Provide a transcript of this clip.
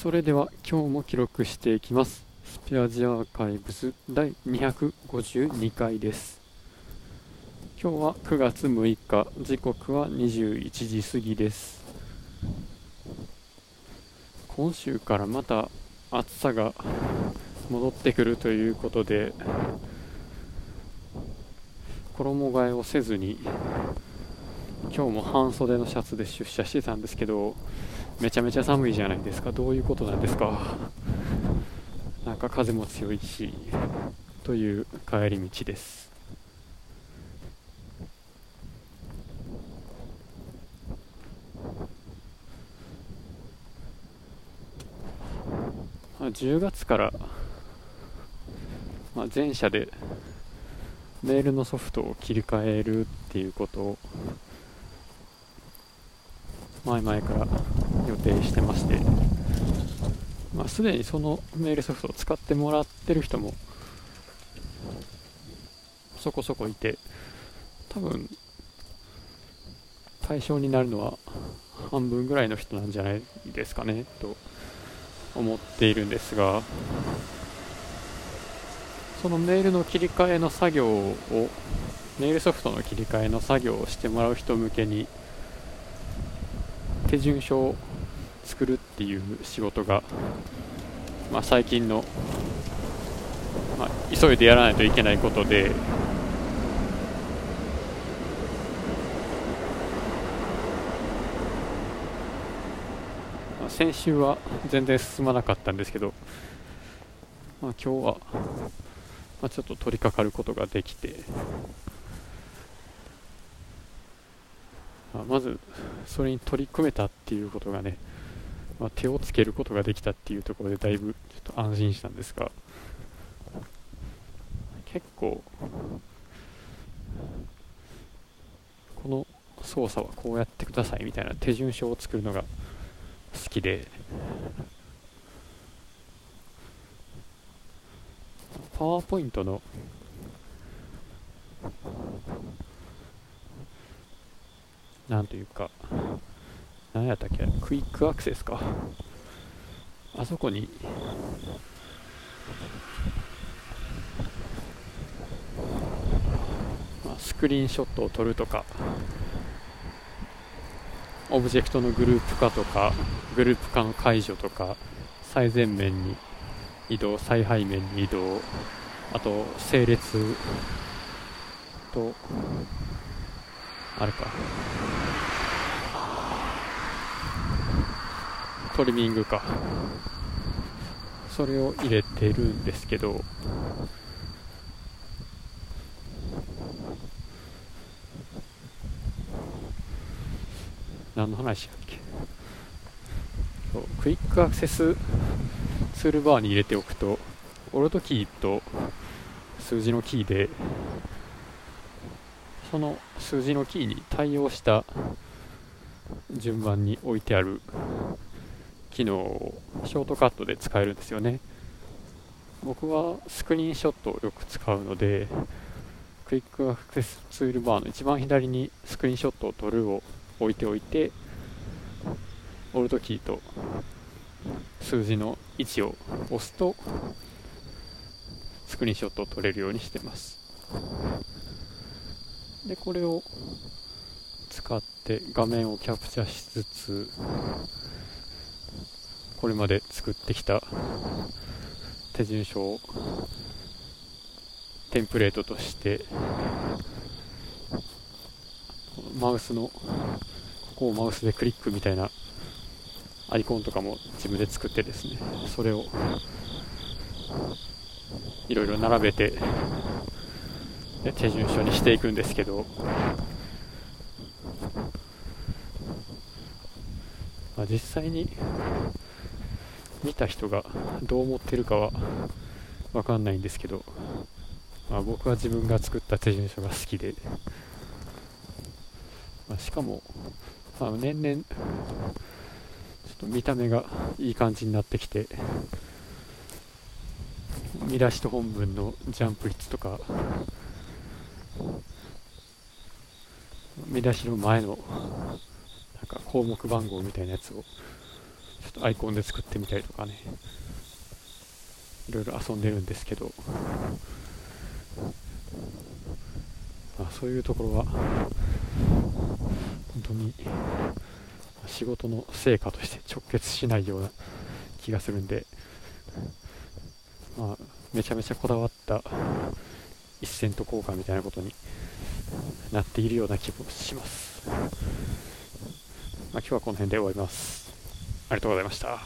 それでは今日も記録していきます。スペアジアーカイブス第252回です。今日は9月6日時刻は21時過ぎです。今週からまた暑さが戻ってくるということで衣替えをせずに今日も半袖のシャツで出社してたんですけどめちゃめちゃ寒いじゃないですか。どういうことなんですか。なんか風も強いしという帰り道です。10月からまあ、全社でメールのソフトを切り替えるっていうことを前々から予定してまして、まあ、すでにそのメールソフトを使ってもらってる人もそこそこいて多分対象になるのは半分ぐらいの人なんじゃないですかねと思っているんですがそのメールの切り替えの作業をメールソフトの切り替えの作業をしてもらう人向けに手順書を作るっていう仕事が、まあ、最近の、まあ、急いでやらないといけないことで先週は全然進まなかったんですけど、まあ、今日はまあ、ちょっと取り掛かることができて、まあ、まずそれに取り組めたっていうことがね、まあ、手をつけることができたっていうところでだいぶちょっと安心したんですが結構この操作はこうやってくださいみたいな手順書を作るのが好きでパワーポイントのなんというか何やったっけ？クイックアクセスか。あそこに、スクリーンショットを撮るとか。オブジェクトのグループ化とか。グループ化の解除とか。最前面に移動。最背面に移動。あと整列とあれか。トリミングか。それを入れてるんですけど。何の話やっけ？クイックアクセスツールバーに入れておくとオルトキーと数字のキーでその数字のキーに対応した順番に置いてある機能をショートカットで使えるんですよね。僕はスクリーンショットをよく使うのでクイックアクセスツールバーの一番左にスクリーンショットを撮るを置いておいてオルトキーと数字の位置を押すとスクリーンショットを撮れるようにしてます。でこれを使って画面をキャプチャしつつこれまで作ってきた手順書をテンプレートとしてマウスのここをマウスでクリックみたいなアイコンとかも自分で作ってですねそれをいろいろ並べて手順書にしていくんですけど、まあ、実際に見た人がどう思ってるかは分かんないんですけど、まあ、僕は自分が作った手順書が好きで、まあ、しかも、まあ、年々ちょっと見た目がいい感じになってきて見出しと本文のジャンプ率とか見出しの前のなんか項目番号みたいなやつをちょっとアイコンで作ってみたりとかねいろいろ遊んでるんですけど、まあ、そういうところは本当に仕事の成果として直結しないような気がするんで、まあ、めちゃめちゃこだわった一セント交換みたいなことになっているような気もします。まあ、今日はこの辺で終わります。ありがとうございました。